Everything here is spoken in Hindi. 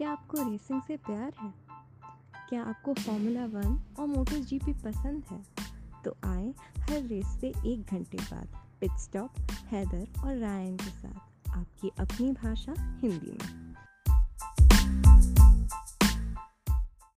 क्या आपको रेसिंग से प्यार है? क्या आपको फॉर्मूला वन और मोटर जीपी पसंद है? तो आए हर रेस से एक घंटे बाद पिट स्टॉप हैदर और रायन के साथ आपकी अपनी भाषा हिंदी में।